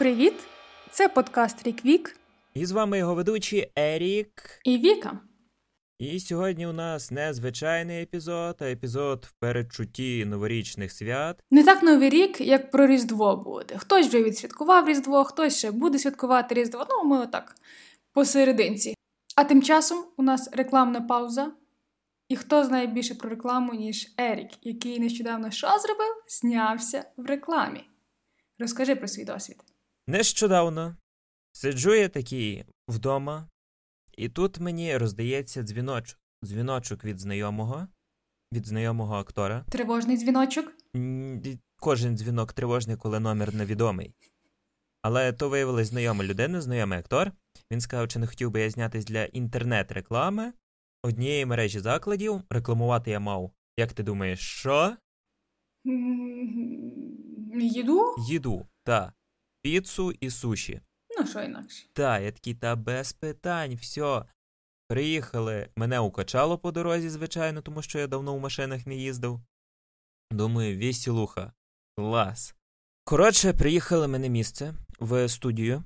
Привіт! Це подкаст Рік Вік І з вами його ведучі Ерік. і Віка. І сьогодні у нас не звичайний епізод, а епізод в передчутті новорічних свят. Не так новий рік, як про Різдво буде. Хтось вже відсвяткував Різдво, хтось ще буде святкувати Різдво. Ну, ми отак посерединці. А тим часом у нас рекламна пауза. І хто знає більше про рекламу, ніж Ерік, який нещодавно що зробив? Знявся в рекламі. Розкажи про свій досвід. Нещодавно сиджу я такий вдома, і тут мені роздається дзвіночок. Дзвіночок від знайомого, від знайомого актора. Тривожний дзвіночок. Кожен дзвінок тривожний, коли номер невідомий. Але то виявилась знайома людина, знайомий актор. Він сказав, чи не хотів би я знятись для інтернет-реклами однієї мережі закладів. Рекламувати я мав. Як ти думаєш, що? Їду? Їду, та. Піцу і суші. Ну, що інакше. Та, я такий, та без питань, все. Приїхали, мене укачало по дорозі, звичайно, тому що я давно в машинах не їздив. Думаю, весілуха. Клас. Коротше, приїхали ми на місце в студію.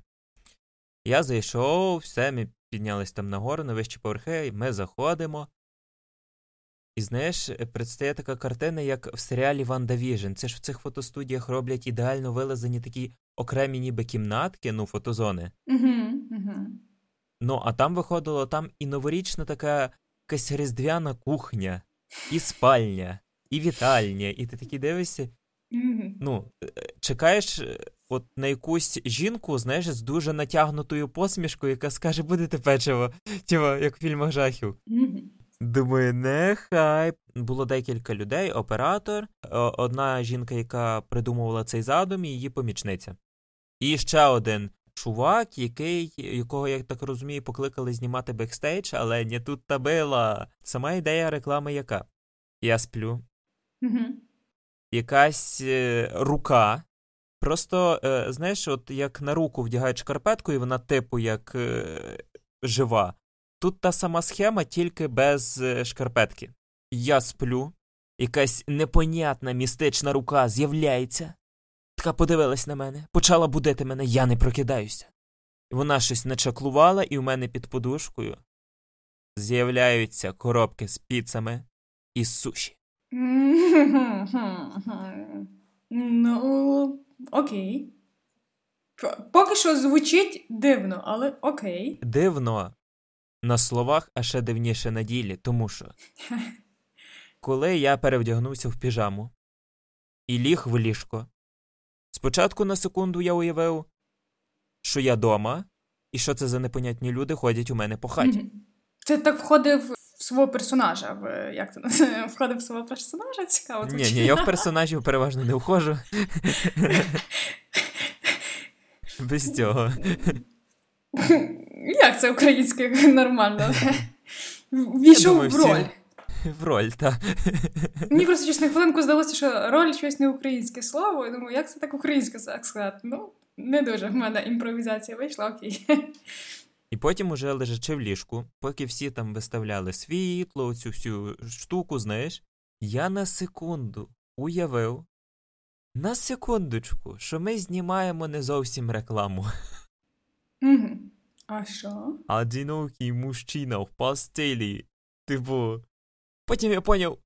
Я зайшов, все, ми піднялись там нагору, на вищі поверхи, ми заходимо. І знаєш, предстає така картина, як в серіалі Ванда Віжн. Це ж в цих фотостудіях роблять ідеально вилазені такі окремі ніби кімнатки, ну, фотозони. Угу, угу. Ну, а там виходило там і новорічна така якась різдвяна кухня, і спальня, і вітальня, і ти такий дивишся. Угу. Ну, е, чекаєш е, от на якусь жінку, знаєш, з дуже натягнутою посмішкою, яка скаже, будете печиво, тіва, як в фільмах жахів. Угу. Думаю, нехай. Було декілька людей, оператор, одна жінка, яка придумувала цей задум, і її помічниця. І ще один чувак, який, якого, я так розумію, покликали знімати бекстейдж, але не тут та била. Сама ідея реклами яка? Я сплю, якась е, рука. Просто, е, знаєш, от як на руку вдягають шкарпетку, і вона типу як е, жива. Тут та сама схема, тільки без е, шкарпетки. Я сплю, якась непонятна містична рука з'являється. Така подивилась на мене, почала будити мене, я не прокидаюся. Вона щось начаклувала, і в мене під подушкою з'являються коробки з піцами і суші. Ну, окей. Поки що звучить дивно, але окей. Дивно на словах, а ще дивніше на ділі, тому що коли я перевдягнувся в піжаму і ліг в ліжко, спочатку на секунду я уявив, що я дома, і що це за непонятні люди ходять у мене по хаті. Це так входив в свого персонажа. В, як це називається? Входив в свого персонажа? Цікаво. Ні, ні, я в персонажів переважно не входжу. Без цього. Як це українською нормально? Війшов в роль. В роль, та. Мені просто чесно хвилинку здалося, що роль щось не українське слово. Я думаю, як це так українське сказати? Ну, не дуже в мене імпровізація вийшла, окей. І потім, уже лежачи в ліжку, поки всі там виставляли світло, цю всю штуку, знаєш, я на секунду уявив, на секундочку, що ми знімаємо не зовсім рекламу. Мгм. А що? Одинокий мужчина в постелі. Типу. Потім я поняв,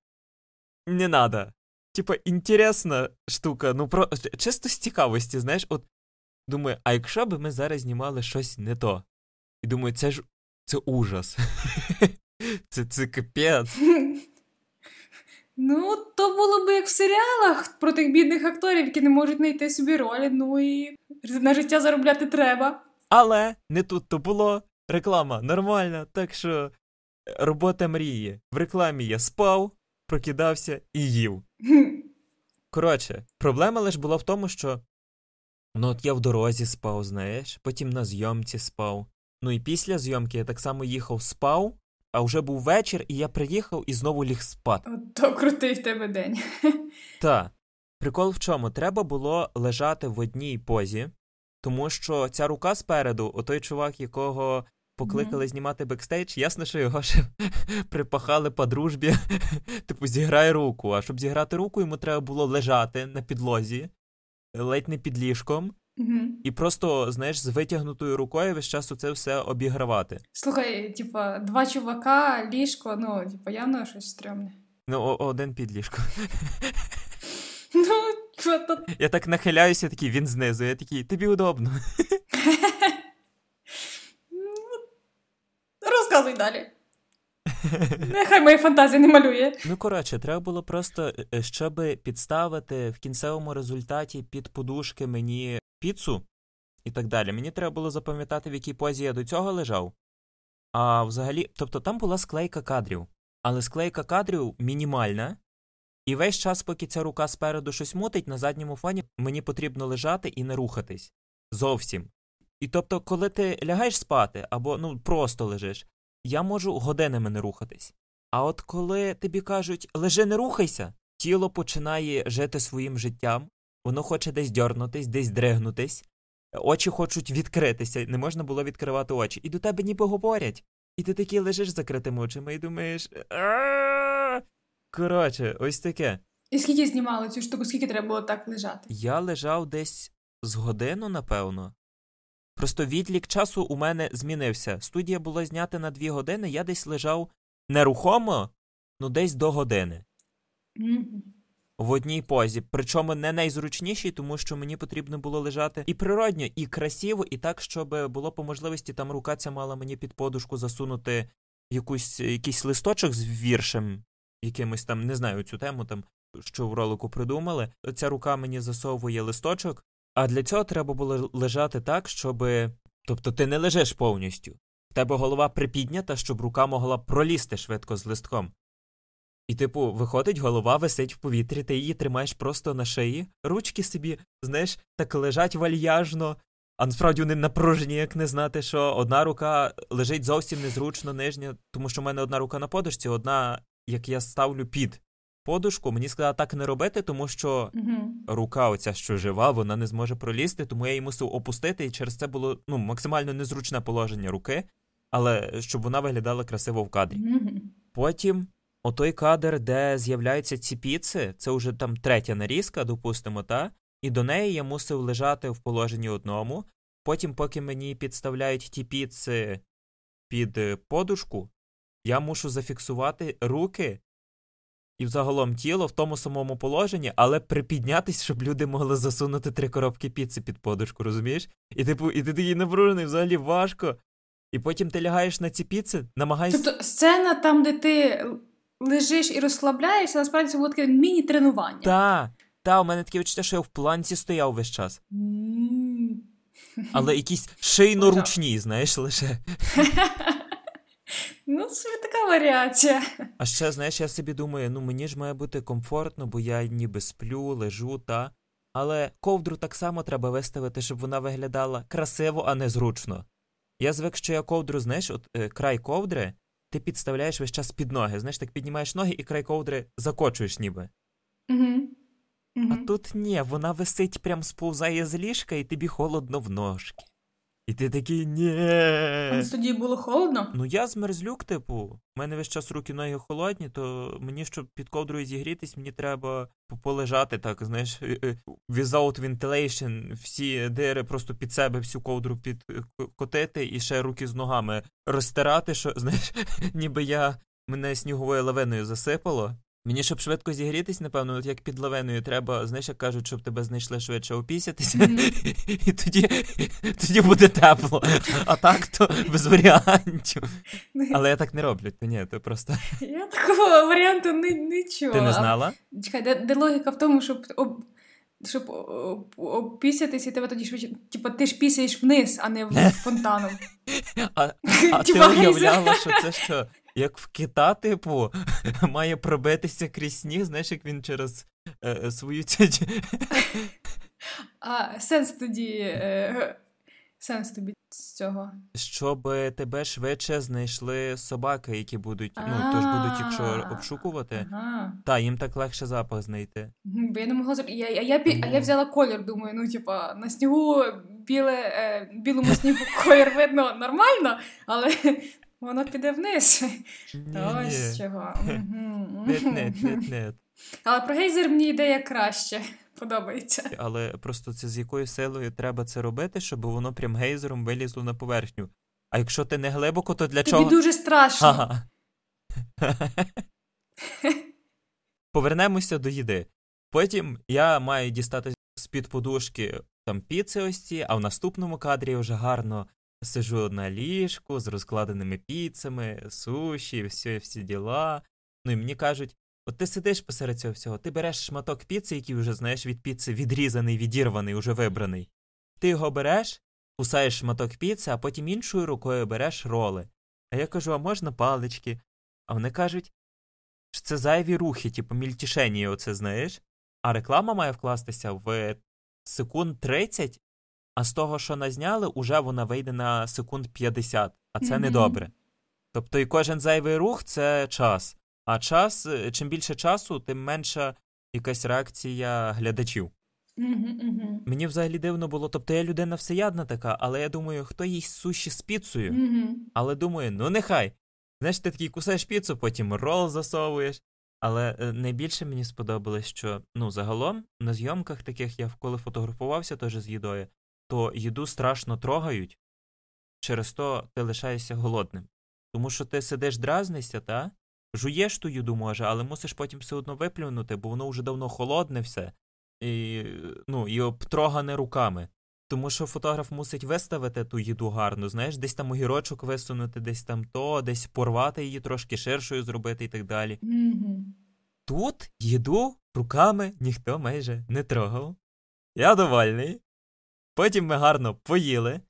не надо. Типа, інтересна штука, ну про чисто з цікавості, знаєш, от думаю, а якщо б ми зараз знімали щось не то? І думаю, це ж це ужас. Це, це капець. Ну, то було б як в серіалах про тих бідних акторів, які не можуть знайти собі ролі. Ну і на життя заробляти треба. Але не тут то було. Реклама нормальна, так що е, робота мрії. В рекламі я спав, прокидався і їв. Коротше, проблема лише була в тому, що ну от я в дорозі спав, знаєш, потім на зйомці спав. Ну і після зйомки я так само їхав спав, а вже був вечір, і я приїхав і знову ліг спати. От то крутий в тебе день. Та. Прикол в чому? Треба було лежати в одній позі, тому що ця рука спереду, отой чувак, якого покликали Мгм. знімати бекстейдж, ясно, що його ще припахали по дружбі, типу, зіграй руку. А щоб зіграти руку, йому треба було лежати на підлозі, ледь не під ліжком, Угу. і просто, знаєш, з витягнутою рукою весь час оце все обігравати. Слухай, типа, два чувака, ліжко, ну, типа, явно щось стрьомне. Ну, о- один під ліжко. Що тут? Я так нахиляюся, такий, він знизу, я такий, тобі удобно. Ну, Розказуй далі. Нехай моя фантазія не малює. Ну, коротше, треба було просто, е, щоб підставити в кінцевому результаті під подушки мені піцу і так далі. Мені треба було запам'ятати, в якій позі я до цього лежав. А взагалі, тобто там була склейка кадрів, але склейка кадрів мінімальна. І весь час, поки ця рука спереду щось мутить, на задньому фоні мені потрібно лежати і не рухатись. Зовсім. І тобто, коли ти лягаєш спати або ну просто лежиш, я можу годинами не рухатись. А от коли тобі кажуть лежи, не рухайся, тіло починає жити своїм життям, воно хоче десь дьорнутись, десь дригнутись, очі хочуть відкритися, не можна було відкривати очі. І до тебе ніби говорять. І ти такий лежиш закритими очима і думаєш. Коротше, ось таке. І скільки знімали цю штуку, скільки треба було так лежати? Я лежав десь з годину, напевно. Просто відлік часу у мене змінився. Студія була знята на дві години, я десь лежав нерухомо, ну десь до години. Мгм. В одній позі. Причому не найзручнішій, тому що мені потрібно було лежати і природньо, і красиво, і так, щоб було по можливості там рука ця мала мені під подушку засунути якусь, якийсь листочок з віршем, якимось там, не знаю цю тему, там, що в ролику придумали. Ця рука мені засовує листочок, а для цього треба було лежати так, щоб. Тобто ти не лежиш повністю. В тебе голова припіднята, щоб рука могла пролізти швидко з листком. І, типу, виходить, голова висить в повітрі, ти її тримаєш просто на шиї, ручки собі, знаєш, так лежать вальяжно, а насправді вони напружені, як не знати, що одна рука лежить зовсім незручно нижня, тому що в мене одна рука на подушці, одна, як я ставлю під подушку, мені сказали так не робити, тому що Мгм. рука, оця що жива, вона не зможе пролізти, тому я її мусив опустити, і через це було ну, максимально незручне положення руки, але щоб вона виглядала красиво в кадрі. Мгм. Потім отой кадр, де з'являються ці піци, це вже там третя нарізка, допустимо, та? І до неї я мусив лежати в положенні одному. Потім, поки мені підставляють ті піци під е, подушку, я мушу зафіксувати руки і взагалом тіло в тому самому положенні, але припіднятись, щоб люди могли засунути три коробки піци під подушку, розумієш? І типу, і ти такий напружений, взагалі важко. І потім ти лягаєш на ці піци, намагаєшся. Тобто сцена там, де ти лежиш і розслабляєшся, насправді це було таке міні-тренування. Та, та, у мене таке відчуття, що я в планці стояв весь час. Але якісь шийно-ручні, знаєш, лише. Ну, собі така варіація. А ще, знаєш, я собі думаю, ну мені ж має бути комфортно, бо я ніби сплю, лежу, та. Але ковдру так само треба виставити, щоб вона виглядала красиво, а не зручно. Я звик, що я ковдру, знаєш, от е, край ковдри, ти підставляєш весь час під ноги. Знаєш, так піднімаєш ноги і край ковдри закочуєш ніби. Угу. А тут ні, вона висить прям сповзає з ліжка, і тобі холодно в ножки. І ти такий ні. А тоді було холодно? Ну я змерзлюк, типу. У мене весь час руки ноги холодні, то мені, щоб під ковдрою зігрітись, мені треба по- полежати так, знаєш, е, е, without ventilation, всі дири просто під себе всю ковдру підкотити і ще руки з ногами розтирати, що, знаєш, ніби я мене сніговою лавиною засипало. Мені, щоб швидко зігрітись, напевно, от як під лавиною треба, знаєш, як кажуть, щоб тебе знайшли швидше опісятися, і тоді, тоді буде тепло. А так то без варіантів. Але я так не роблю, ні, то просто. Я такого варіанту не, не чула. Ти не знала? А, Чекай, де, де логіка в тому, щоб об, щоб об- обпісятись, і тебе тоді швидше. Типа ти ж пісяєш вниз, а не фонтаном. А, а ти уявляла, що це що? Як в кита, типу, має пробитися крізь сніг, знаєш, як він через е, е, свою цю. А сенс тоді. Е, сенс тобі з цього. Щоб тебе швидше знайшли собаки, які будуть, ну, тож будуть, якщо обшукувати. Та, їм так легше запах знайти. Бо я не могла зроб- я, я, я, а я взяла колір, думаю, ну, типа, на снігу біле, е, білому снігу колір видно нормально, але воно піде вниз. Ні, Ось ні. чого. Нет, нет, нет, нет. Але про гейзер мені ідея краще. Подобається. Але просто це з якою силою треба це робити, щоб воно прям гейзером вилізло на поверхню. А якщо ти не глибоко, то для Тобі чого? дуже страшно. Ага. Повернемося до їди. Потім я маю дістати з-під подушки там піци ось ці, а в наступному кадрі я вже гарно сижу на ліжку з розкладеними піцами, суші, всі, всі діла. Ну і мені кажуть: от ти сидиш посеред цього всього, ти береш шматок піци, який вже, знаєш, від піци відрізаний, відірваний, уже вибраний. Ти його береш, кусаєш шматок піци, а потім іншою рукою береш роли. А я кажу, а можна палички? А вони кажуть, що це зайві рухи, типу мільтішені, оце знаєш. А реклама має вкластися в секунд 30, а з того, що назняли, уже вона вийде на секунд 50, а це Мгм. недобре. Тобто і кожен зайвий рух це час. А час, е, чим більше часу, тим менша якась реакція глядачів. Угу. Мені взагалі дивно було, тобто я людина всеядна така, але я думаю, хто їсть суші з піцею? Але думаю, ну нехай. Знаєш, ти такий кусаєш піцу, потім рол засовуєш. Але е, найбільше мені сподобалось, що ну загалом на зйомках таких я коли фотографувався теж з їдою, то їду страшно трогають, через то ти лишаєшся голодним. Тому що ти сидиш дразнишся, та? Жуєш ту їду може, але мусиш потім все одно виплюнути, бо воно вже давно холодне все, і, ну, і обтрогане руками. Тому що фотограф мусить виставити ту їду гарно, знаєш, десь там огірочок висунути, десь там то, десь порвати її трошки ширшою зробити і так далі. Угу. Тут їду руками ніхто майже не трогав. Я довольний. Потім ми гарно поїли.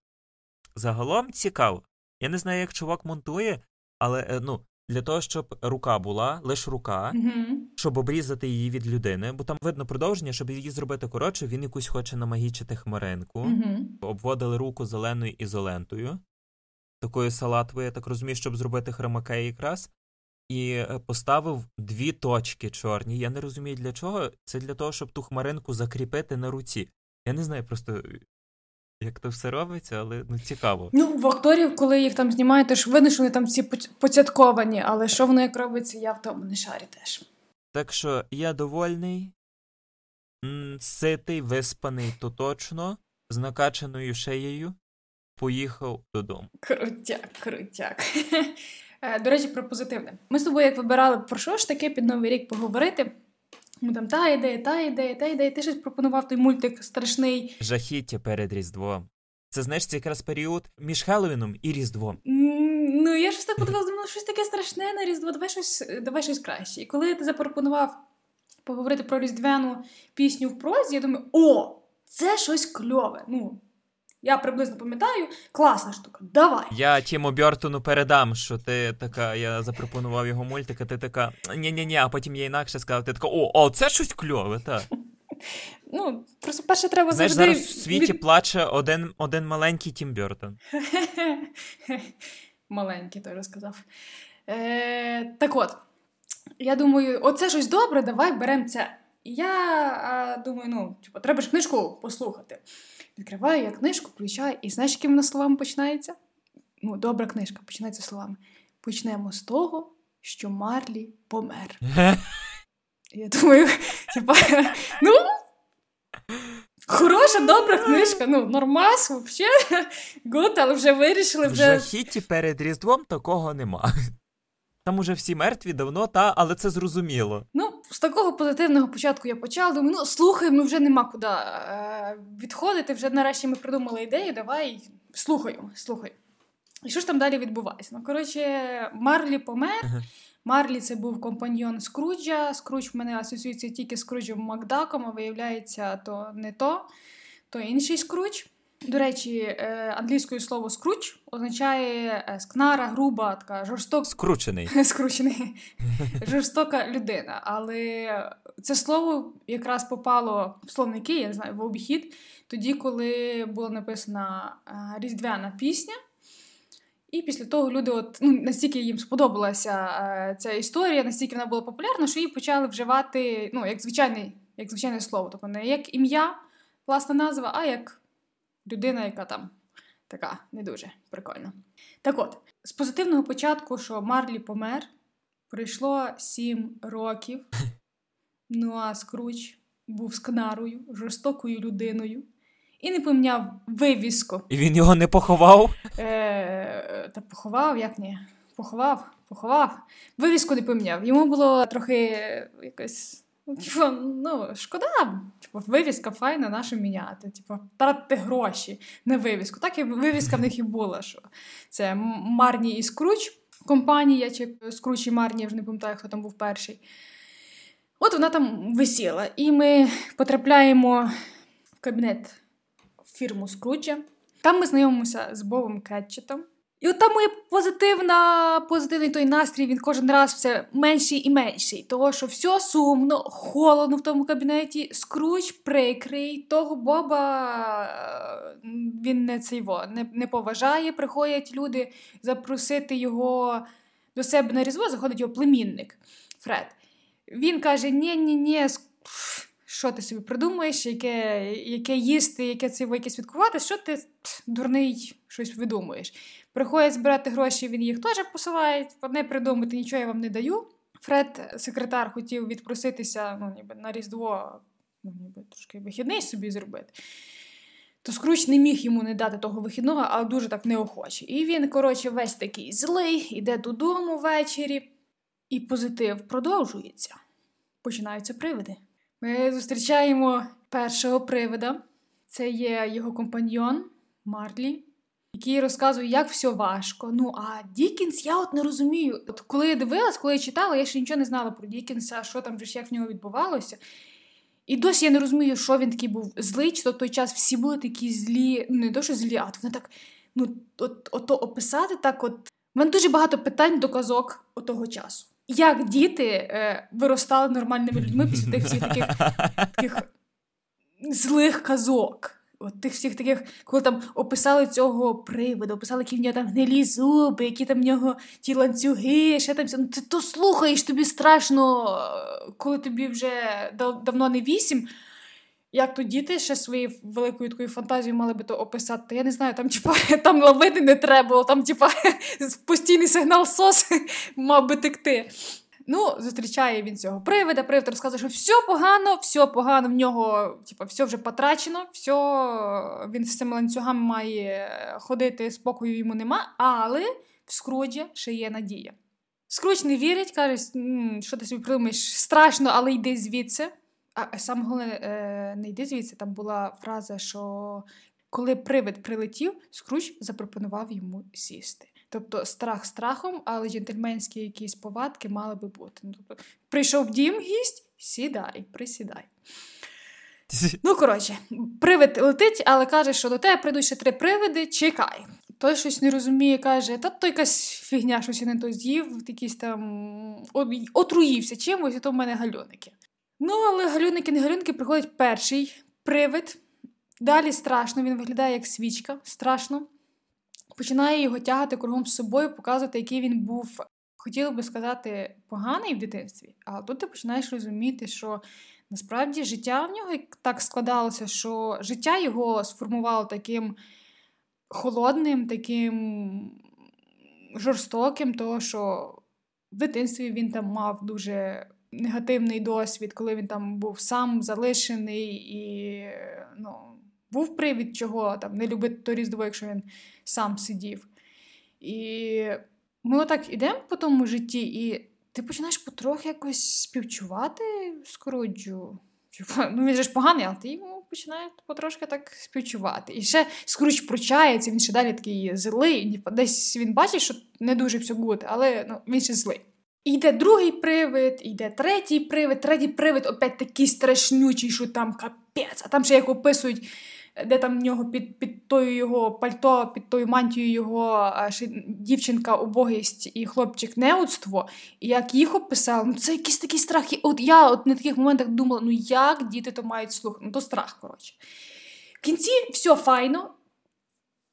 Загалом цікаво. Я не знаю, як чувак монтує, але е, ну, для того, щоб рука була, лише рука, Угу. щоб обрізати її від людини, бо там видно продовження, щоб її зробити коротше, він якусь хоче намагічити хмаринку. Угу. Обводили руку зеленою ізолентою, такою салатовою, я так розумію, щоб зробити хромакей якраз. І е, поставив дві точки чорні. Я не розумію для чого. Це для того, щоб ту хмаринку закріпити на руці. Я не знаю просто, як то все робиться, але ну цікаво. Ну, в акторів, коли їх там знімають, то ж видно, що вони там всі поцятковані, але що воно як робиться, я в тому не шарі теж. Так що я довольний, ситий, виспаний, то точно, з накачаною шиєю, поїхав додому. Крутяк, крутяк. Е, До речі, про позитивне. Ми з тобою як вибирали про що ж таке під новий рік поговорити. Ми там та ідея, та ідея, та ідея. Ти щось пропонував той мультик страшний. Жахіття перед Різдвом. Це знаєш, це якраз період між Хеллоуіном і Різдвом. Ну, я щось так подивилася, думала, щось таке страшне на Різдво, давай щось, давай щось краще. І коли ти запропонував поговорити про різдвяну пісню в прозі, я думаю, о, це щось кльове. Ну, я приблизно пам'ятаю, класна штука, давай. Я Тіму Бьортону передам, що ти така, я запропонував його мультик, а ти така ні-ні-ні, а потім я інакше сказав, ти така, о, о, це щось кльове, так. Ну, просто перше треба Знаєш, завжди. зараз в світі від- плаче один, один маленький Тім Бьортон. Маленький, той розказав. Е, так от, я думаю, оце щось добре, давай беремо це. І я а, думаю, ну, типу, треба ж книжку послухати. Відкриваю я книжку, включаю, і знаєш, якими вона словами починається? Ну, добра книжка починається словами. Почнемо з того, що Марлі помер. Я думаю, типа, ну. Хороша, добра книжка, ну, нормас, взагалі, good, але вже вирішили, В вже жахіті перед Різдвом такого нема. Там уже всі мертві давно, та, але це зрозуміло. Ну, з такого позитивного початку я почала. Думаю, ну слухай, ну вже нема куди е, відходити. Вже нарешті ми придумали ідею, давай слухаю, слухай. І що ж там далі відбувається? Ну, коротше, Марлі помер. Марлі це був компаньйон Скруджа. Скрудж в мене асоціюється тільки з Скруджем Макдаком, а виявляється, то не то, то інший Скрудж. До речі, е, англійською слово скрудж означає е, скнара, груба, така жорстока Скручений. скручений, жорстока людина. Але це слово якраз попало в словники, я не знаю, в обіхід, тоді, коли була написана е, різдвяна пісня. І після того люди, от, ну, настільки їм сподобалася е, ця історія, настільки вона була популярна, що її почали вживати ну, як, звичайний, як звичайне слово. Тобто не як ім'я, власна назва, а як людина, яка там така не дуже прикольна. Так от, з позитивного початку, що Марлі помер, пройшло сім років. Ну а Скруч був скнарою, жорстокою людиною і не поміняв вивіску. І він його не поховав? Е, Та поховав, як ні? Поховав, поховав. Вивіску не поміняв. Йому було трохи якось. Типу, ну, шкода, типу, вивіска файна, наша міняти. Типу, тратити гроші на вивіску. Так і вивіска в них і була, що це Марні і Скруч, компанія, чи Скруч і Марні, я вже не пам'ятаю, хто там був перший. От вона там висіла, і ми потрапляємо в кабінет в фірму Скруджа. Там ми знайомимося з Бобом Кетчетом. І от там моє позитивна, позитивний той настрій, він кожен раз все менший і менший. Того, що все сумно, холодно в тому кабінеті, скруч прикрий, того Боба е, він не цейво, не, не поважає. Приходять люди запросити його до себе на різдво, заходить його племінник Фред. Він каже: ні ні ні що ти собі придумаєш, яке яке їсти, яке це яке святкувати, що ти дурний щось видумуєш. Приходять збирати гроші, він їх теж посилає. Одне придумати, нічого я вам не даю. Фред, секретар, хотів відпроситися ну, ніби на Різдво, ну, ніби трошки вихідний собі зробити. То Скруч не міг йому не дати того вихідного, але дуже так неохоче. І він, коротше, весь такий злий, іде додому ввечері, і позитив продовжується. Починаються привиди. Ми зустрічаємо першого привида. Це є його компаньйон Марлі, який розказує, як все важко. Ну, а Дікінс, я от не розумію. От коли я дивилась, коли я читала, я ще нічого не знала про Дікінса, що там ж як в нього відбувалося. І досі я не розумію, що він такий був злий, чи то в той час всі були такі злі, ну не то, що злі, а вони так, ну, от, ото описати так, от. У мене дуже багато питань до казок того часу. Як діти е, виростали нормальними людьми після тих всіх таких, таких злих казок? От тих всіх таких, коли там описали цього приводу, описали, які в нього там гнилі зуби, які там в нього ті ланцюги, ще там. Ну, ти то слухаєш, тобі страшно, е, коли тобі вже дав- давно не вісім. Як то діти ще своєю великою такою фантазією мали би то описати, я не знаю, там, типа, там лавини не треба там, типа, постійний сигнал СОС мав би текти. Ну, зустрічає він цього привида, привид розказує, що все погано, все погано, в нього, типа, все вже потрачено, все, він з цими ланцюгами має ходити, спокою йому нема, але в Скруджа ще є надія. Скруч не вірить, каже, що ти собі придумаєш, страшно, але йди звідси. А саме головне, е, не йди звідси, там була фраза, що коли привид прилетів, Скруч запропонував йому сісти. Тобто страх страхом, але джентльменські якісь повадки мали би бути. Ну, Тобто, прийшов дім гість, сідай, присідай. Ну, коротше, привид летить, але каже, що до тебе прийдуть ще три привиди, чекай. Той щось не розуміє, каже, та то якась фігня, щось я не то з'їв, якийсь там отруївся чимось, і то в мене гальоники. Ну, але галюники не галюники приходить перший привид. Далі страшно, він виглядає як свічка, страшно. Починає його тягати кругом з собою, показувати, який він був, хотіла би сказати, поганий в дитинстві. А тут ти починаєш розуміти, що насправді життя в нього так складалося, що життя його сформувало таким холодним, таким жорстоким, того що в дитинстві він там мав дуже негативний досвід, коли він там був сам залишений і ну, був привід чого там не любити то різдво, якщо він сам сидів. І ми отак ідемо по тому житті, і ти починаєш потрохи якось співчувати Скруджу. Ну, він же ж поганий, але ти йому починає потрошки так співчувати. І ще Скрудж пручається, він ще далі такий злий. Десь він бачить, що не дуже все good, але ну, він ще злий. І йде другий привид, йде третій привид, третій привид опять такий страшнючий, що там капець, а там ще як описують, де там в нього під, під тою його пальто, під тою мантією його дівчинка убогість і хлопчик неудство, і як їх описали, ну це якийсь такий страх. От я от на таких моментах думала, ну як діти то мають слух? Ну то страх, коротше. В кінці все файно.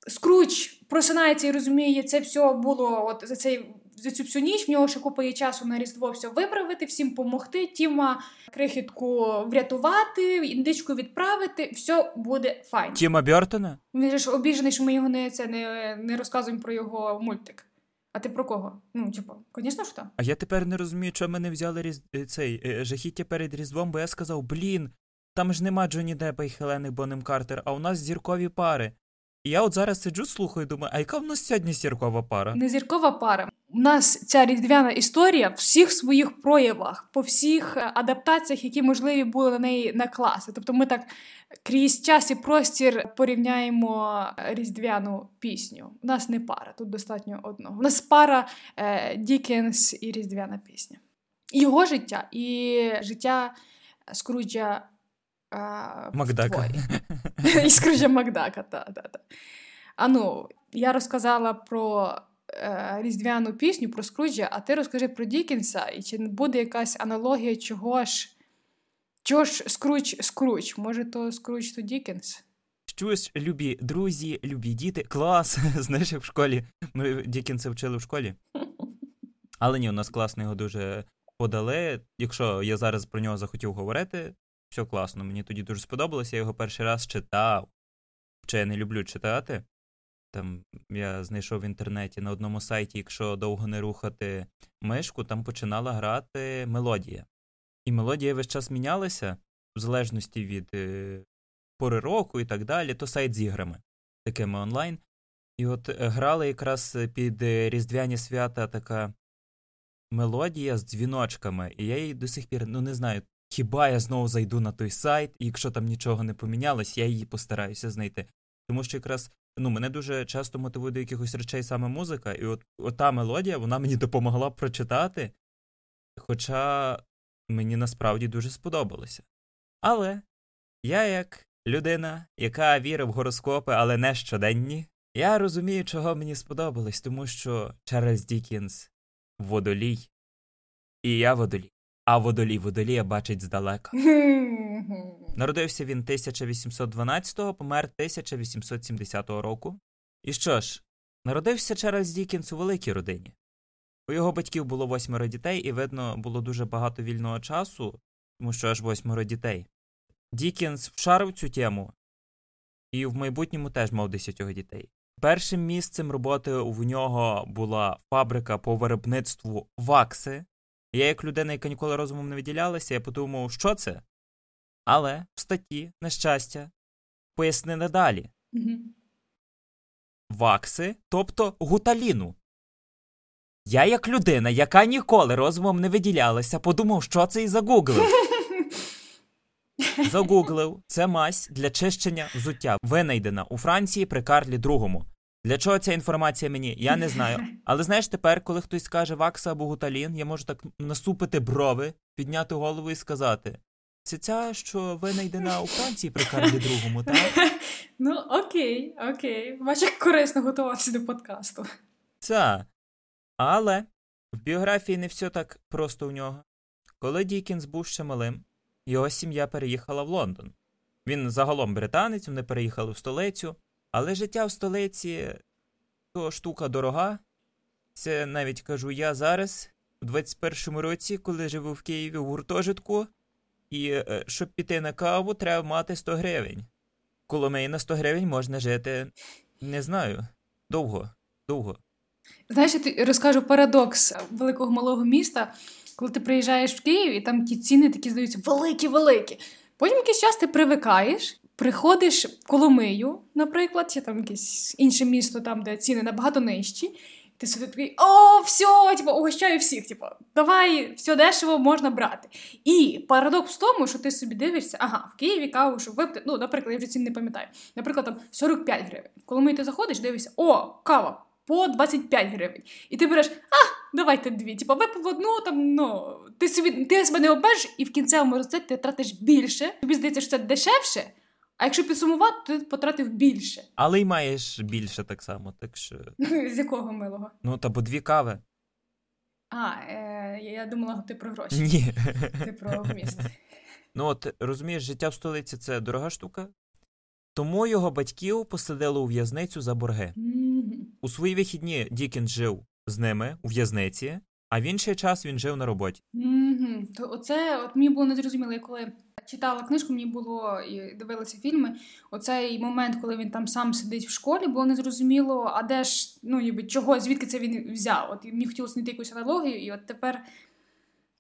Скруч просинається і розуміє, це все було от за цей. За цю всю ніч в нього ще купа є часу на Різдво все виправити, всім допомогти, Тіма крихітку врятувати, індичку відправити, все буде файно. Тіма Бьортона? Він ж обіжений, що ми його не, це, не, не розказуємо про його мультик. А ти про кого? Ну, типу, звісно ж так. А я тепер не розумію, чому ми не взяли різ... е, цей е, жахіття перед Різдвом, бо я сказав, блін, там ж нема Джонні Деппа і Хелени Бонем Картер, а у нас зіркові пари. Я от зараз сиджу, слухаю, думаю, а яка в нас сьогодні зіркова пара? Не зіркова пара. У нас ця різдвяна історія в всіх своїх проявах, по всіх е, адаптаціях, які можливі були на неї накласти. Тобто ми так крізь час і простір порівняємо різдвяну пісню. У нас не пара, тут достатньо одного. У нас пара е, Дікенс і різдвяна пісня. Його життя і життя Скруджа е, Макдака. творі. І Скруджа Макдака, так, так, так. А ну, я розказала про е, різдвяну пісню, про Скруджа, а ти розкажи про Дікенса, і чи буде якась аналогія чого ж, чого ж Скрудж Скрудж? Може, то Скрудж, то Дікенс? Чуєш, любі друзі, любі діти, клас. Знаєш, як в школі. Ми Дікінса вчили в школі. Але ні, у нас класно його дуже подали. Якщо я зараз про нього захотів говорити, все класно. Мені тоді дуже сподобалося. Я його перший раз читав. Хоча я не люблю читати. Там я знайшов в інтернеті на одному сайті, якщо довго не рухати мишку, там починала грати мелодія. І мелодія весь час мінялася, в залежності від е, пори року і так далі, то сайт з іграми, такими онлайн. І от е, грали якраз під е, Різдвяні свята така мелодія з дзвіночками, і я її до сих пір ну не знаю, хіба я знову зайду на той сайт, і якщо там нічого не помінялось, я її постараюся знайти. Тому що якраз ну, мене дуже часто мотивує до якихось речей саме музика, і от ота мелодія вона мені допомогла прочитати, хоча мені насправді дуже сподобалося. Але я, як людина, яка вірить в гороскопи, але не щоденні, я розумію, чого мені сподобалось, тому що Чарльз Дікінс водолій, і я водолій. А водолій водолія бачить здалека. Народився він 1812-го, помер 1870 року. І що ж, народився Чарльз Дікінс у великій родині. У його батьків було восьмеро дітей, і видно, було дуже багато вільного часу, тому що аж восьмеро дітей. Дікінс вшарив цю тему і в майбутньому теж мав десятьох дітей. Першим місцем роботи в нього була фабрика по виробництву вакси. Я, як людина, яка ніколи розумом не виділялася, я подумав, що це? Але в статті, на щастя, пояснили далі вакси, тобто гуталіну. Я, як людина, яка ніколи розумом не виділялася, подумав, що це і загуглив. Загуглив це мазь для чищення взуття, винайдена у Франції при Карлі II. Для чого ця інформація мені? Я не знаю. Але знаєш, тепер, коли хтось скаже вакса або гуталін, я можу так насупити брови, підняти голову і сказати: це ця, що винайдена у Франції при Карлі II, так? Ну, окей, окей. Бач, як корисно готуватися до подкасту. Це. Але в біографії не все так просто у нього. Коли Дікінс був ще малим, його сім'я переїхала в Лондон. Він загалом британець, вони переїхали в столицю, але життя в столиці то штука дорога. Це навіть кажу я зараз, у 21-му році, коли живу в Києві в гуртожитку, і е, щоб піти на каву, треба мати 100 гривень. Коломиї на 100 гривень можна жити, не знаю, довго, довго. Знаєш, я розкажу парадокс великого малого міста, коли ти приїжджаєш в Київ, і там ті ціни такі здаються великі-великі. Потім якийсь час ти привикаєш, приходиш в Коломию, наприклад, чи там якесь інше місто, там, де ціни набагато нижчі. Ти собі такий, о, все, типу, угощаю всіх. Типу, давай, все дешево можна брати. І парадокс в тому, що ти собі дивишся, ага, в Києві каву, щоб випити, ну, наприклад, я вже цін не пам'ятаю. Наприклад, там 45 гривень. Коли ти заходиш, дивишся, о, кава по 25 гривень. І ти береш, а, давайте дві. Типу, випив одну, там, ну, ти собі ти себе не обмежиш, і в кінцевому результаті ти тратиш більше. Тобі здається, що це дешевше. А якщо підсумувати, то ти потратив більше. Але й маєш більше так само, так що. З якого милого? Ну, та бо дві кави. А, е, я думала, ти про гроші. Ні. Ти про вміст. Ну, от розумієш, життя в столиці це дорога штука. Тому його батьків посадили у в'язницю за борги. У свої вихідні Дікінс жив з ними у в'язниці, а в інший час він жив на роботі. Мгм. То оце от мені було незрозуміло, коли читала книжку, мені було і дивилася фільми. Оцей момент, коли він там сам сидить в школі, було незрозуміло, а де ж, ну ніби чого, звідки це він взяв? От і мені хотілося знайти якусь аналогію, і от тепер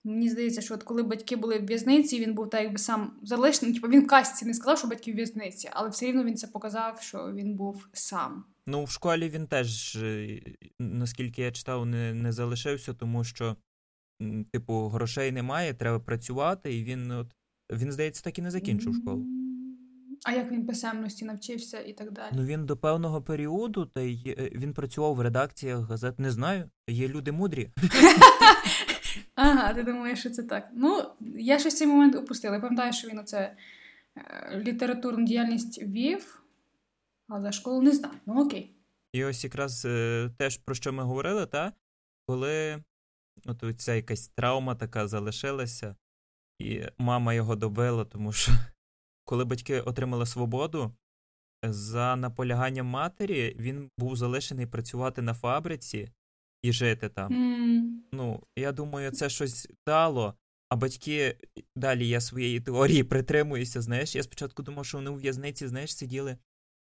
Мені здається, що от коли батьки були в в'язниці, він був так якби сам залишений. Типу він в касті не сказав, що батьки в в'язниці, але все рівно він це показав, що він був сам. Ну, в школі він теж, е, наскільки я читав, не, не залишився, тому що, типу, грошей немає, треба працювати, і він, от, він, здається, так і не закінчив школу. А як він писемності навчився і так далі? Ну він до певного періоду, та й е, він працював в редакціях газет. Не знаю. Є люди мудрі. Ага, ти думаєш, що це так. Ну, я щось цей момент упустила. Я пам'ятаю, що він оце е, літературну діяльність вів, а за школу не знаю. Ну окей. І ось якраз е, теж про що ми говорили, та коли от ця якась травма така залишилася, і мама його добила, тому що коли батьки отримали свободу, за наполяганням матері він був залишений працювати на фабриці і жити там. М, Ну, я думаю, це щось дало. А батьки далі я своєї теорії притримуюся. Знаєш, я спочатку думав, що вони у в'язниці, знаєш, сиділи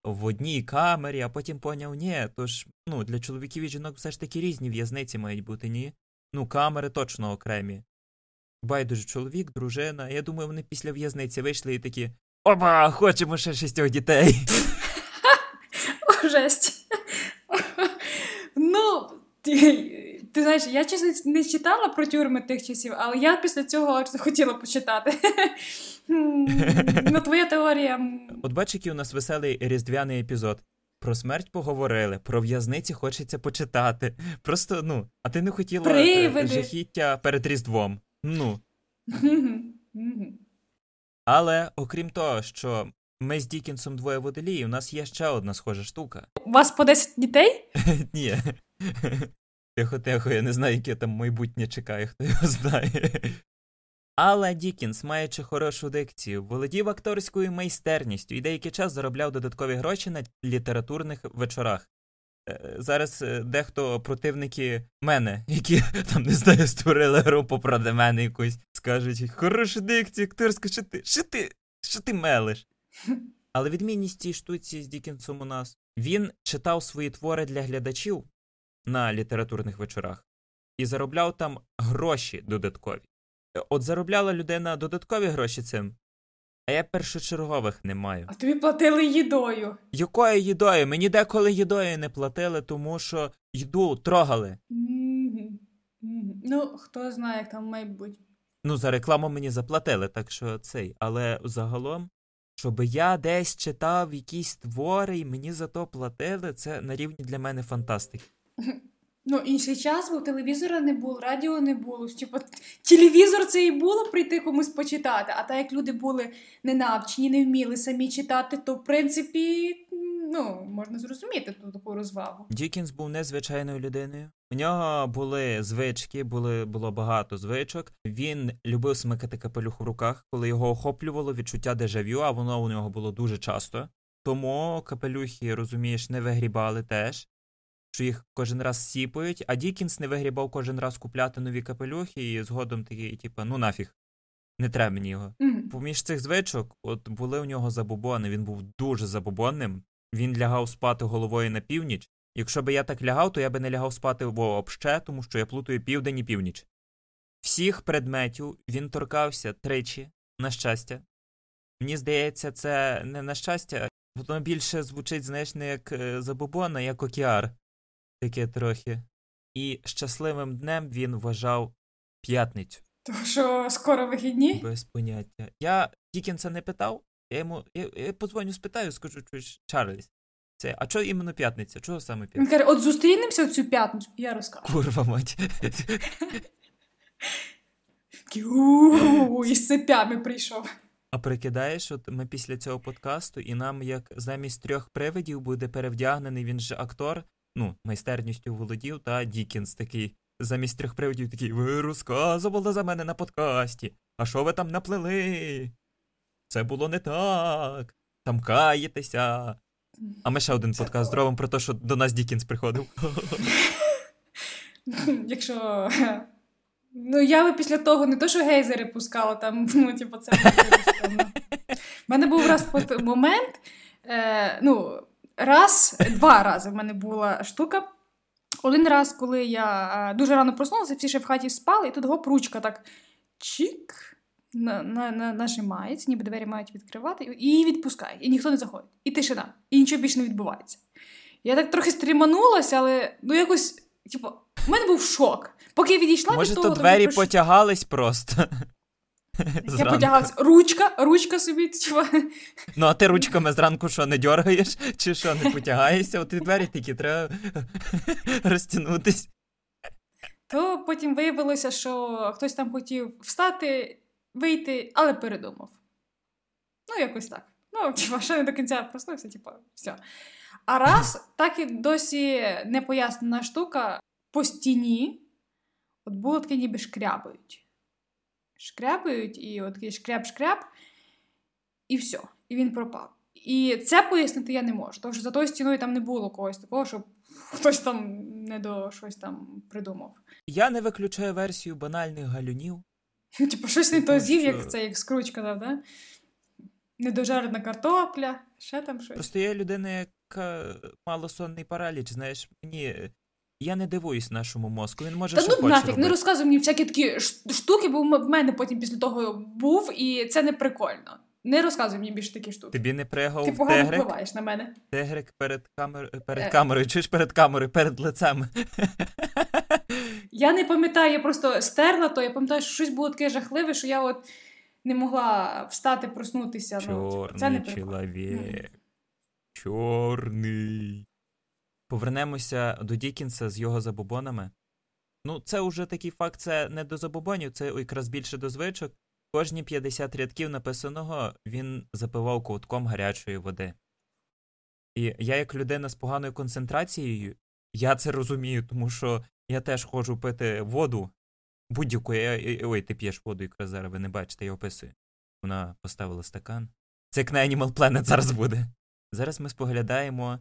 в одній камері, а потім поняв, ні, то ж ну, для чоловіків і жінок все ж таки різні в'язниці мають бути, ні? Ну, камери точно окремі. Байдуже чоловік, дружина. Я думаю, вони після в'язниці вийшли і такі: Опа, хочемо ще шістьох дітей. Жесть. ну, ти, ти знаєш, я чесно не читала про тюрми тих часів, але я після цього хотіла почитати. Ну, твоя теорія. От бач, який у нас веселий різдвяний епізод. Про смерть поговорили, про в'язниці хочеться почитати. Просто, ну, а ти не хотіла е, Привиди. жахіття перед Різдвом. Ну. Але окрім того, що ми з Дікінсом двоє водолії, у нас є ще одна схожа штука. У вас по 10 дітей? Ні. Тихо, тихо, я не знаю, яке там майбутнє чекає, хто його знає. Але Дікінс, маючи хорошу дикцію, володів акторською майстерністю і деякий час заробляв додаткові гроші на літературних вечорах. Е, Зараз е, дехто противники мене, які там не знаю, створили групу проти мене якусь, скажуть: хороша дикція, акторська, що ти, що ти, що ти мелиш? Але відмінність цій штуці з Дікінсом у нас. Він читав свої твори для глядачів на літературних вечорах і заробляв там гроші додаткові. Е, От заробляла людина додаткові гроші цим, а я першочергових не маю. А тобі платили їдою. Якою їдою? Мені деколи їдою не платили, тому що їду трогали. Ну, хто знає, як там має бути. Ну, за рекламу мені заплатили, так що цей. Але загалом, щоб я десь читав якісь твори і мені за то платили, це на рівні для мене фантастики. Ну, інший час, бо телевізора не було, радіо не було. Типу, телевізор це і було прийти комусь почитати. А так як люди були ненавчені, не вміли самі читати, то в принципі, ну, можна зрозуміти ту таку розвагу. Дікінс був незвичайною людиною. У нього були звички, були, було багато звичок. Він любив смикати капелюх в руках, коли його охоплювало відчуття дежавю, а воно у нього було дуже часто. Тому капелюхи, розумієш, не вигрібали теж, що їх кожен раз сіпають, а Дікінс не вигрібав кожен раз купляти нові капелюхи і згодом такий, типу, ну нафіг, не треба мені його. Мгм. Поміж цих звичок, от були у нього забобони, він був дуже забобонним. Він лягав спати головою на північ. Якщо би я так лягав, то я би не лягав спати вообще, тому що я плутаю південь і північ. Всіх предметів він торкався тричі, на щастя. Мені здається, це не на щастя, воно більше звучить, знаєш, не як е, як океар. Таке трохи. І щасливим днем він вважав п'ятницю. Тому що скоро вихідні. Без поняття. Я Дікінса не питав. Я йому я, я подзвоню, спитаю, скажу, чуєш, Чарльз. Це, а чого іменно п'ятниця? Чого саме Він п'ятниця? каже: от зустрінемося в цю п'ятницю, і я розкажу. Курва мать. «У-у-у», Із цепями прийшов. А прикидаєш, от ми після цього подкасту, і нам як замість трьох привидів буде перевдягнений, він же актор, ну, майстерністю володів, та Дікінс такий. Замість трьох привидів такий, ви розказували за мене на подкасті. А що ви там наплели? Це було не так. Там каєтеся. А ми ще один Це подкаст зробимо про те, що до нас Дікінс приходив. Якщо. Ну, я би після того не то, що гейзери пускала там, ну, типу, це. У мене був раз момент. Е, ну, раз, два рази в мене була штука. Один раз, коли я е, дуже рано проснулася, всі ще в хаті спали, і тут гоп, ручка так чик на, на, на, нажимається, ніби двері мають відкривати, і її відпускає, і ніхто не заходить. І тишина, і нічого більше не відбувається. Я так трохи стріманулася, але ну якось, типу, в мене був шок. Поки я відійшла Може, від то того, двері прийш- потягались просто. Я потягалась. Ручка, ручка собі. Ну, а ти ручками зранку що, не дергаєш, чи що, не потягаєшся? От і двері такі треба розтягнутись. То потім виявилося, що хтось там хотів встати, вийти, але передумав. Ну, якось так. Ну, типа, ще не до кінця проснувся, типу, все. А раз, так і досі не пояснена штука, по стіні от було таке ніби шкрябають. Шкрябають, і от такий шкряб-шкряб, і все. І він пропав. І це пояснити я не можу, тому що за тою стіною там не було когось такого, щоб хтось там не до щось там придумав. Я не виключаю версію банальних галюнів. Типу, щось не то з'їв, як це, як скруч казав, да? Недожарена картопля, ще там щось. Просто я людина, яка мала сонний параліч, знаєш, мені. Я не дивуюсь нашому мозку. Він може Та що ну хоче нафіг, робити. не розказуй мені всякі такі штуки, бо в мене потім після того був, і це не прикольно. Не розказуй мені більше такі штуки. Тобі не пригав Ти погано тигрик? впливаєш на мене. Тигрик перед камер... перед Е. камерою, чуєш перед камерою, перед лицем. Я не пам'ятаю, я просто стерла то, я пам'ятаю, що щось було таке жахливе, що я от не могла встати, проснутися. Ну, типу, це не Чорний прикольно. чоловік. Чорний. Повернемося до Дікінса з його забобонами. Ну, це уже такий факт, це не до забобонів, це якраз більше до звичок. Кожні 50 рядків написаного він запивав ковтком гарячої води. І я, як людина з поганою концентрацією, я це розумію, тому що я теж ходжу пити воду. Будь-яку. Я, ой, ти п'єш воду, якраз зараз ви не бачите, я описую. Вона поставила стакан. Це як на Animal Planet зараз буде. Зараз ми споглядаємо,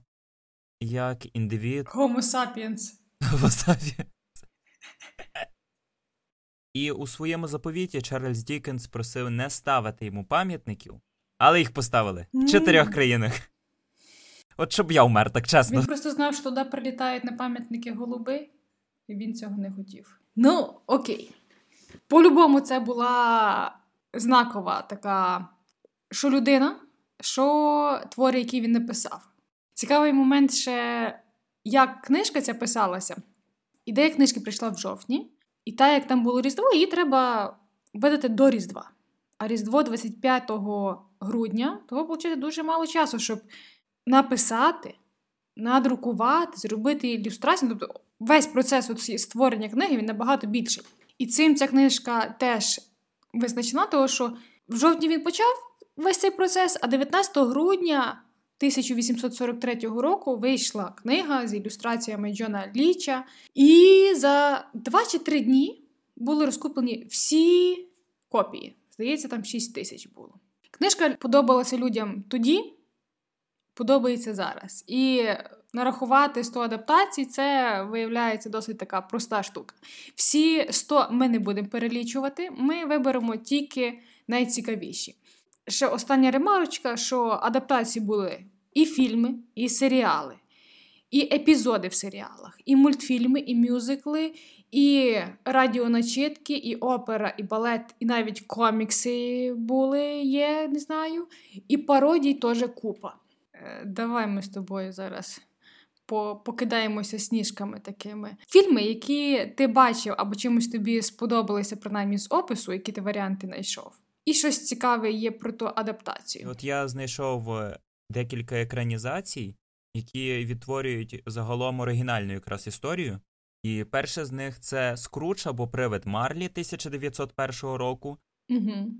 як індивід Homo sapiens. І у своєму заповіті Чарльз Дікенс просив не ставити йому пам'ятників, але їх поставили в чотирьох країнах. От щоб я вмер, так чесно. Він просто знав, що туди прилітають на пам'ятники голуби, і він цього не хотів. Ну, окей. По-любому, це була знакова така, що людина, що твори, які він написав. Цікавий момент ще, як книжка ця писалася. Ідея книжки прийшла в жовтні, і так як там було Різдво, її треба видати до Різдва. А Різдво 25 грудня, того виходить дуже мало часу, щоб написати, надрукувати, зробити ілюстрацію. Тобто весь процес от створення книги він набагато більший. І цим ця книжка теж визначена, тому що в жовтні він почав весь цей процес, а 19 грудня 1843 року вийшла книга з ілюстраціями Джона Ліча. І за 2 чи 3 дні були розкуплені всі копії. Здається, там 6 тисяч було. Книжка подобалася людям тоді, подобається зараз. І нарахувати 100 адаптацій це виявляється досить така проста штука. Всі 100 ми не будемо перелічувати, ми виберемо тільки найцікавіші. Ще остання ремарочка, що адаптації були і фільми, і серіали, і епізоди в серіалах, і мультфільми, і мюзикли, і радіоначитки, і опера, і балет, і навіть комікси були, є, не знаю, і пародій теж купа. Е, Давай ми з тобою зараз покидаємося сніжками такими. Фільми, які ти бачив або чимось тобі сподобалися, принаймні з опису, які ти варіанти знайшов. І щось цікаве є про ту адаптацію. от я знайшов е, декілька екранізацій, які відтворюють загалом оригінальну якраз історію. І перша з них це Скруч або Привид Марлі 1901 року. Угу.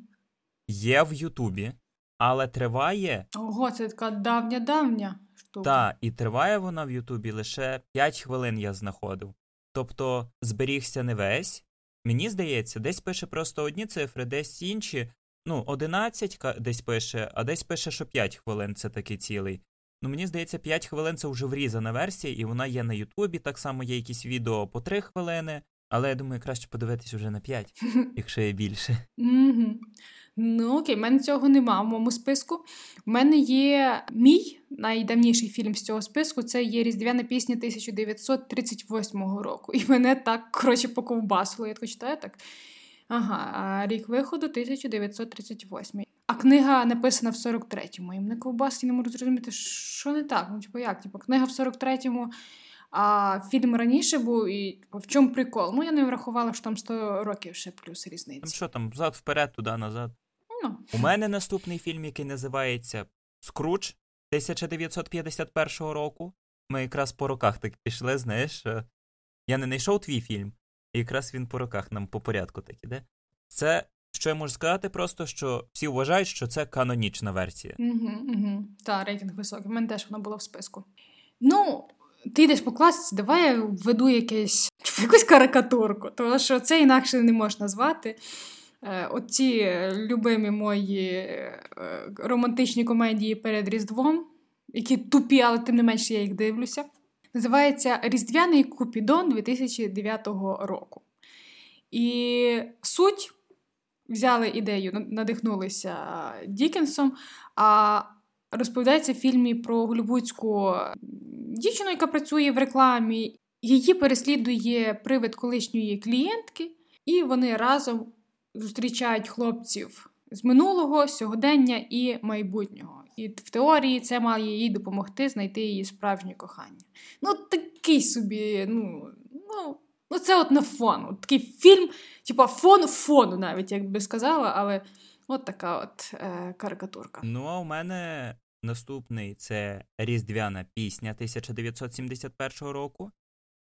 Є в Ютубі, але триває Ого, це така давня-давня штука. Та, і триває вона в Ютубі лише 5 хвилин я знаходив. Тобто зберігся не весь. Мені здається, десь пише просто одні цифри, десь інші. Ну, 11 десь пише, а десь пише, що 5 хвилин це такий цілий. Ну, мені здається, 5 хвилин це вже врізана версія, і вона є на Ютубі. Так само є якісь відео по 3 хвилини, але я думаю, краще подивитись уже на 5, якщо є більше. Ну, окей, в мене цього нема в моєму списку. У мене є мій найдавніший фільм з цього списку це є Різдвяна пісня 1938 року. І мене так, коротше, поковбасило. Я так читаю так. Ага, а рік виходу 1938. А книга написана в 43-му. І мене ковбасить, не можу зрозуміти, що не так. Ну, типу, як? Типу, книга в 43-му, а фільм раніше був, і типу, в чому прикол? Ну, я не врахувала, що там 100 років ще плюс різниця. Там що там, взад вперед, туди, назад. Ну. У мене наступний фільм, який називається Скруч 1951 року. Ми якраз по роках так пішли, знаєш. Я не знайшов твій фільм, і якраз він по роках нам по порядку так іде. Це, що я можу сказати, просто що всі вважають, що це канонічна версія. Угу, угу. Та, рейтинг високий. У мене теж вона була в списку. Ну, ти йдеш по класиці, давай я введу якесь, якусь карикатурку, тому що це інакше не можна назвати. Е, оці любимі мої е, романтичні комедії перед Різдвом, які тупі, але тим не менше я їх дивлюся. Називається Різдвяний Купідон 2009 року. І суть взяли ідею, надихнулися Дікенсом, а розповідається в фільмі про голівудську дівчину, яка працює в рекламі. Її переслідує привид колишньої клієнтки, і вони разом зустрічають хлопців з минулого, сьогодення і майбутнього. І в теорії це має їй допомогти знайти її справжнє кохання. Ну, такий собі, ну, ну, ну це от на фон. От Такий фільм, типа фон фону, навіть як би сказала, але от така от е, карикатурка. Ну, а у мене наступний це Різдвяна пісня 1971 року.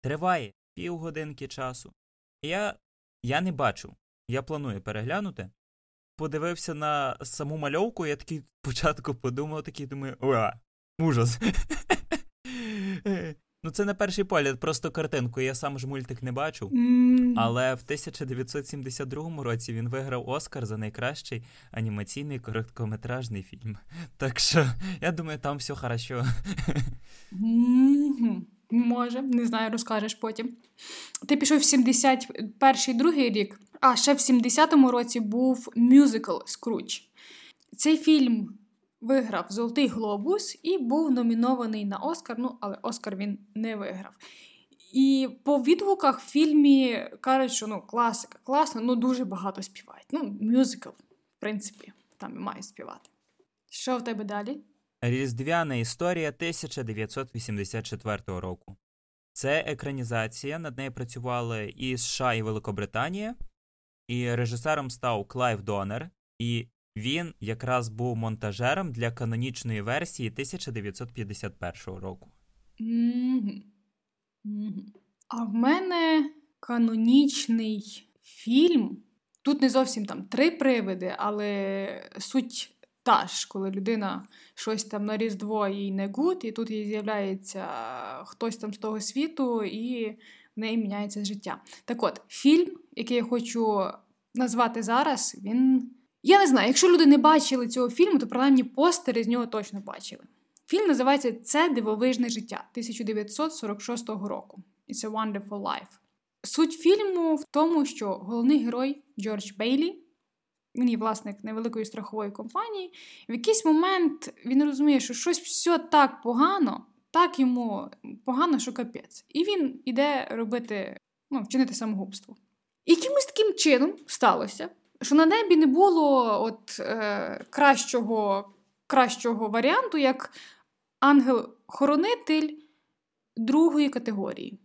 Триває півгодинки часу. Я, Я не бачу я планую переглянути. Подивився на саму мальовку, я такий спочатку подумав, такий думаю, уа, ужас. Ну, це на перший погляд, просто картинку. Я сам ж мультик не бачив. Але в 1972 році він виграв Оскар за найкращий анімаційний короткометражний фільм. Так що, я думаю, там все хорошо. Може, не знаю, розкажеш потім. Ти пішов в 71-й другий рік. А ще в 70-му році був мюзикл Скруч. Цей фільм виграв Золотий Глобус і був номінований на Оскар, ну, але Оскар він не виграв. І по відгуках в фільмі кажуть, що ну, класика, класно, ну дуже багато співають. Ну, мюзикл, в принципі, там і має співати. Що в тебе далі? Різдвяна історія 1984 року. Це екранізація, над нею працювали і США, і Великобританія. І режисером став Клайв Донер, і він якраз був монтажером для канонічної версії 1951 року. А в мене канонічний фільм. Тут не зовсім там три привиди, але суть та ж, коли людина щось там на Різдво їй не good, і тут їй з'являється хтось там з того світу, і неї міняється життя. Так от, фільм, який я хочу назвати зараз, він. Я не знаю, якщо люди не бачили цього фільму, то принаймні постери з нього точно бачили. Фільм називається Це дивовижне життя 1946 року. It's a Wonderful Life. Суть фільму в тому, що головний герой Джордж Бейлі, він є власник невеликої страхової компанії. В якийсь момент він розуміє, що щось все так погано, так йому погано, що капець. І він іде робити, ну, вчинити самогубство. І якимось таким чином сталося, що на небі не було от, е, кращого, кращого варіанту, як ангел-хоронитель другої категорії.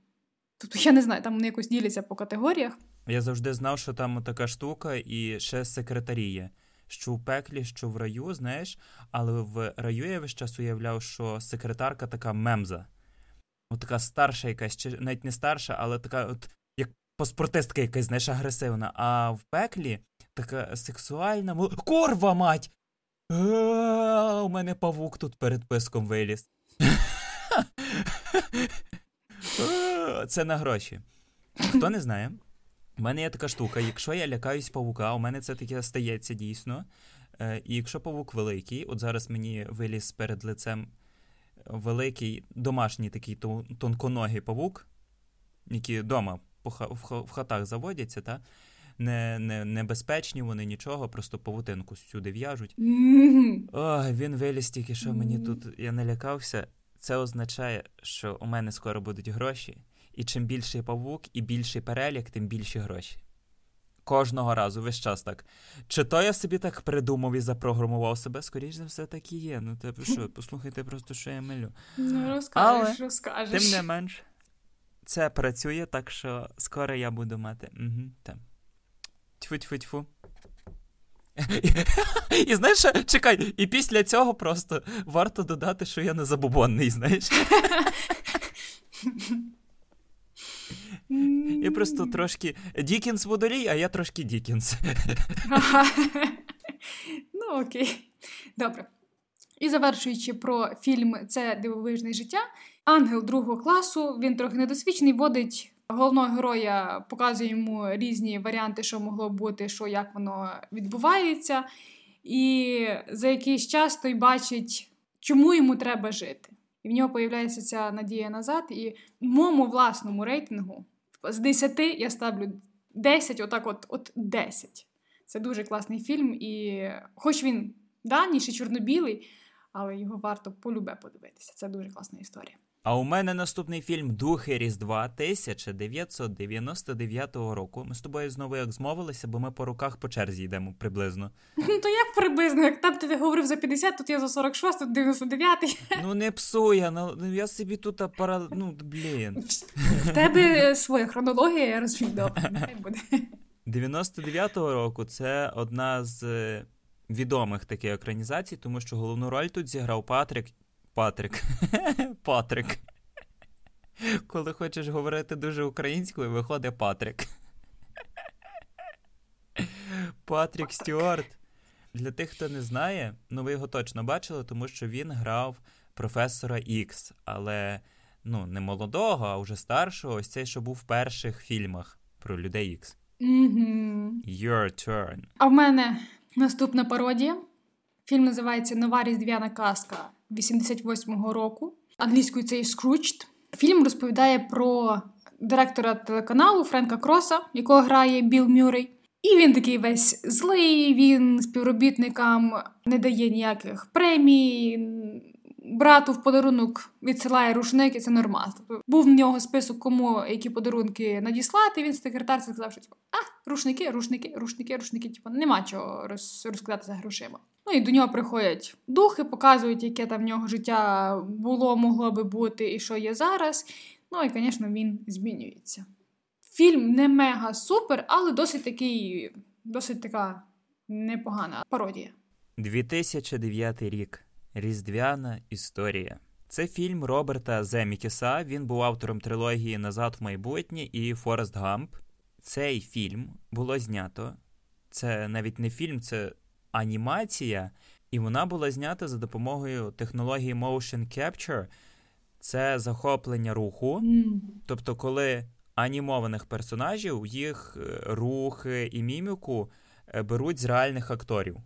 Тобто, я не знаю, там вони якось діляться по категоріях. Я завжди знав, що там така штука, і ще секретарі є. Що в пеклі, що в раю, знаєш, але в раю я весь час уявляв, що секретарка така мемза. От така старша якась, чи навіть не старша, але така, от як паспортистка якась, знаєш, агресивна. А в пеклі така сексуальна. Корва, мать! У мене павук тут перед писком виліз. Це на гроші. Хто не знає, у мене є така штука, якщо я лякаюсь павука, у мене це таке стається дійсно. Е, і якщо павук великий, от зараз мені виліз перед лицем великий домашній такий тонконогий павук, який вдома в хатах заводяться, та? не, не, небезпечні вони нічого, просто павутинку сюди в'яжуть. Мгм. Він виліз тільки, що мені тут я не лякався. Це означає, що у мене скоро будуть гроші, і чим більший павук і більший перелік, тим більші гроші. Кожного разу, весь час так. Чи то я собі так придумав і запрограмував себе? Скоріше за все, так і є. Ну, тебе що, послухайте просто, що я милю. Ну, розкажеш, Але розкажеш. Тим не менш, це працює, так що скоро я буду мати. Угу, там. Тьфу-тьфу-тьфу. І знаєш, чекай, і після цього просто варто додати, що я не забубонний, знаєш. Я просто трошки Дікінс водолій, а я трошки Дікінс. Ага. ну, окей. Добре. І завершуючи про фільм Це дивовижне життя. Ангел другого класу, він трохи недосвідчений, водить головного героя, показує йому різні варіанти, що могло бути, що як воно відбувається. І за якийсь час той бачить, чому йому треба жити. І в нього появляється ця надія назад. І в моєму власному рейтингу з 10 я ставлю 10, отак, от, от 10. Це дуже класний фільм, і хоч він давніший, чорно-білий, але його варто полюбе подивитися. Це дуже класна історія. А у мене наступний фільм Духи Різдва 1999 року. Ми з тобою знову як змовилися, бо ми по руках по черзі йдемо приблизно. Ну то як приблизно, як там ти говорив за 50, тут я за 46, тут 99. Ну не псуй, я, ну, я собі тут пара... Ну, блін. В тебе своя хронологія, я розумію, добре, нехай буде. 99-го року це одна з е, відомих таких екранізацій, тому що головну роль тут зіграв Патрік. Патрик. Патрик. Коли хочеш говорити дуже українською, виходить Патрик. Патрік Стюарт. Для тих, хто не знає, ну ви його точно бачили, тому що він грав професора Ікс, але ну, не молодого, а вже старшого, ось цей, що був в перших фільмах про людей Ікс. Угу. Your turn. А в мене наступна пародія. Фільм називається Нова різдвяна казка 88-го року. Англійською це є Scrooged. Фільм розповідає про директора телеканалу Френка Кроса, якого грає Білл Мюррей. І він такий весь злий, він співробітникам не дає ніяких премій. Брату в подарунок відсилає рушник, і це нормально. Тобто був в нього список, кому які подарунки надіслати. Він секретар сказав, що типу, а, рушники, рушники, рушники, рушники, типу, нема чого роз, розкидати за грошима. Ну і до нього приходять духи, показують, яке там в нього життя було, могло би бути і що є зараз. Ну і, звісно, він змінюється. Фільм не мега супер, але досить такий, досить така непогана пародія. 2009 рік. Різдвяна історія. Це фільм Роберта Земікіса. Він був автором трилогії Назад в майбутнє і Форест Гамп. Цей фільм було знято. Це навіть не фільм, це анімація, і вона була знята за допомогою технології Motion Capture. Це захоплення руху. Тобто, коли анімованих персонажів, їх е, рухи і міміку е, беруть з реальних акторів.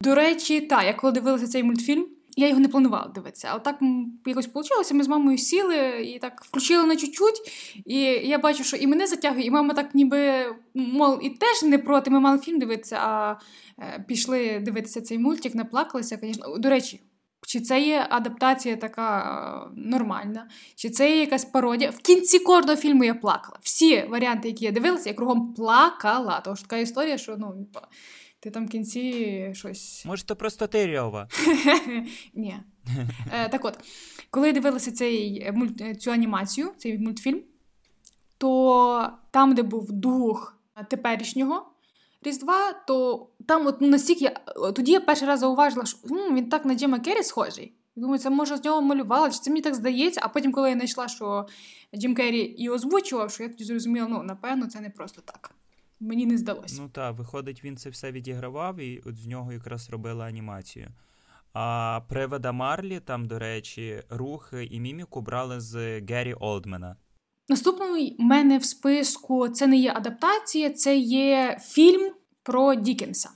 До речі, так, я коли дивилася цей мультфільм, я його не планувала дивитися, але так якось вийшло. Ми з мамою сіли і так включили на чуть-чуть. І я бачу, що і мене затягує, і мама так ніби мол, і теж не проти. Ми мали фільм дивитися, а е, пішли дивитися цей мультик, наплакалися, звісно. До речі. Чи це є адаптація така е, нормальна, чи це є якась пародія? В кінці кожного фільму я плакала. Всі варіанти, які я дивилася, я кругом плакала. Що така історія, що ну, ти там в кінці щось. Може, то просто ти? Ні. Е, так от, коли я дивилася цей, цю анімацію, цей мультфільм, то там, де був дух теперішнього Різдва, то там от ну, настільки я тоді я перший раз зауважила, що м, він так на Джима Керрі схожий. Думаю, це може з нього малювали, чи це мені так здається. А потім, коли я знайшла, що Джим Керрі і озвучував, що я тоді зрозуміла, ну напевно, це не просто так. Мені не здалося. Ну так, виходить, він це все відігравав, і от з нього якраз робили анімацію. А привода Марлі, там, до речі, рухи і міміку брали з Геррі Олдмена. Наступний у мене в списку це не є адаптація, це є фільм про Дікенса.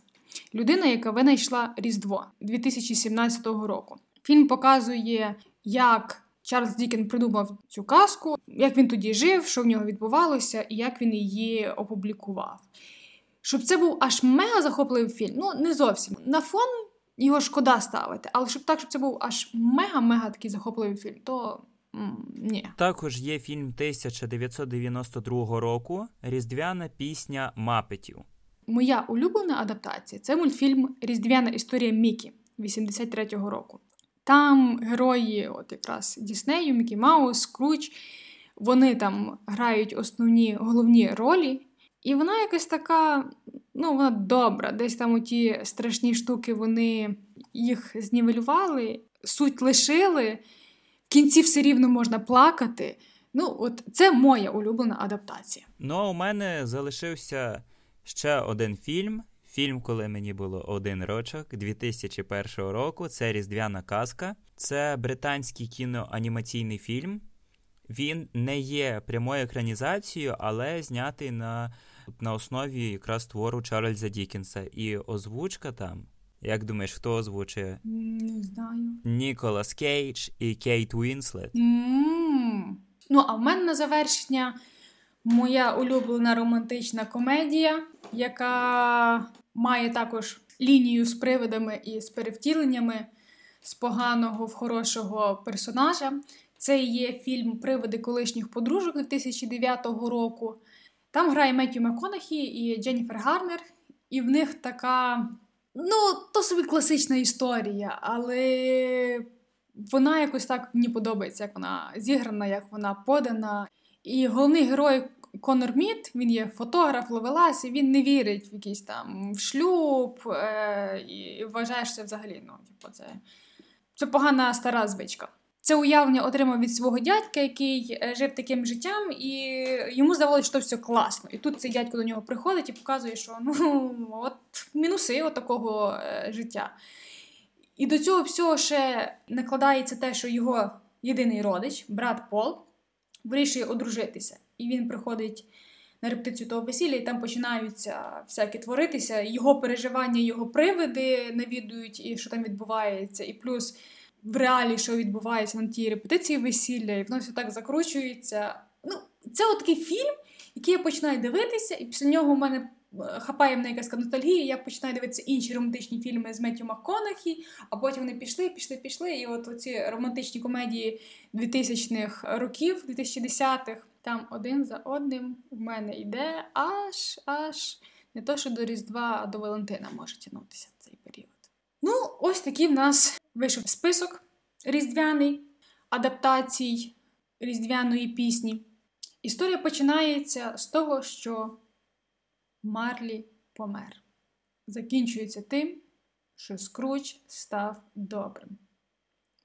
Людина, яка винайшла Різдво 2017 року. Фільм показує, як Чарльз Дікін придумав цю казку, як він тоді жив, що в нього відбувалося, і як він її опублікував. Щоб це був аж мега захопливий фільм, ну не зовсім. На фон його шкода ставити, але щоб так, щоб це був аж мега-мега такий захопливий фільм, то ні. Також є фільм 1992 року Різдвяна пісня Мапетів. Моя улюблена адаптація це мультфільм Різдвяна історія Мікі 83-го року. Там герої, от якраз Діснею, Мікі Маус, Скруч, вони там грають основні головні ролі. І вона якась така, ну, вона добра. Десь там оті страшні штуки вони їх знівелювали, суть лишили. В кінці все рівно можна плакати. Ну, от це моя улюблена адаптація. Ну, а у мене залишився ще один фільм. Фільм, коли мені було один рочок, 2001 року. Це Різдвяна казка. Це британський кіноанімаційний фільм. Він не є прямою екранізацією, але знятий на на основі якраз твору Чарльза Дікенса. І озвучка там. Як думаєш, хто озвучує? Не знаю. Ніколас Кейдж і Кейт Уінслет. Mm. Ну, а в мене на завершення моя улюблена романтична комедія, яка має також лінію з привидами і з перевтіленнями з поганого в хорошого персонажа. Це є фільм Привиди колишніх подружок 2009 року. Там грає Меттю Макконахі і Дженніфер Гарнер, і в них така, ну, то собі класична історія, але вона якось так мені подобається, як вона зіграна, як вона подана. І головний герой Конор Мід, він є фотограф, ловелас, і він не вірить в якийсь там в шлюб е- і вважає, що це взагалі ну, типу, це, це погана стара звичка. Це уявлення отримав від свого дядька, який е, жив таким життям, і йому здавалося, що все класно. І тут цей дядько до нього приходить і показує, що ну от мінуси от такого е, життя. І до цього всього ще накладається те, що його єдиний родич, брат Пол, вирішує одружитися. І він приходить на репетицію того весілля, і там починаються всякі творитися. Його переживання, його привиди навідують, і що там відбувається, і плюс в реалі, що відбувається на тій репетиції весілля, і воно все так закручується. Ну, Це такий фільм, який я починаю дивитися, і після нього в мене е, хапає мене якась ностальгія, я починаю дивитися інші романтичні фільми з Меттю МакКонахі, а потім вони пішли, пішли, пішли. І от оці романтичні комедії 2000-х років, 2010-х, там один за одним в мене йде аж аж не то, що до Різдва, а до Валентина може тягнутися цей період. Ну, ось такий в нас вийшов список різдвяний адаптацій різдвяної пісні. Історія починається з того, що Марлі помер. Закінчується тим, що Скруч став добрим.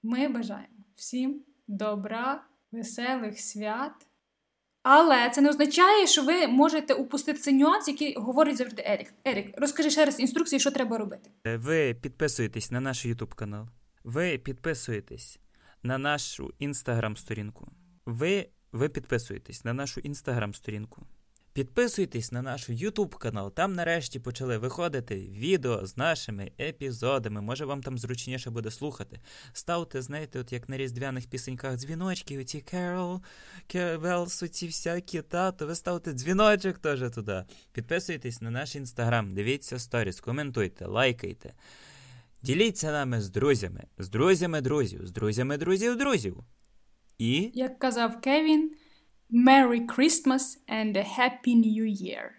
Ми бажаємо всім добра, веселих свят. Але це не означає, що ви можете упустити цей нюанс, який говорить завжди Ерік. Ерік, розкажи ще раз інструкції, що треба робити. Ви підписуєтесь на наш YouTube канал. Ви підписуєтесь на нашу інстаграм-сторінку. Ви ви підписуєтесь на нашу інстаграм-сторінку. Підписуйтесь на наш YouTube канал. Там нарешті почали виходити відео з нашими епізодами. Може вам там зручніше буде слухати. Ставте, знаєте, от як на різдвяних пісеньках дзвіночки, оці Carol, Carols, оці всякі, та, то ви ставте дзвіночок теж туди. Підписуйтесь на наш інстаграм, дивіться сторіс, коментуйте, лайкайте. Діліться нами з друзями, з друзями друзів, з друзями друзів друзів. І. Як казав Кевін. Merry Christmas and a Happy New Year!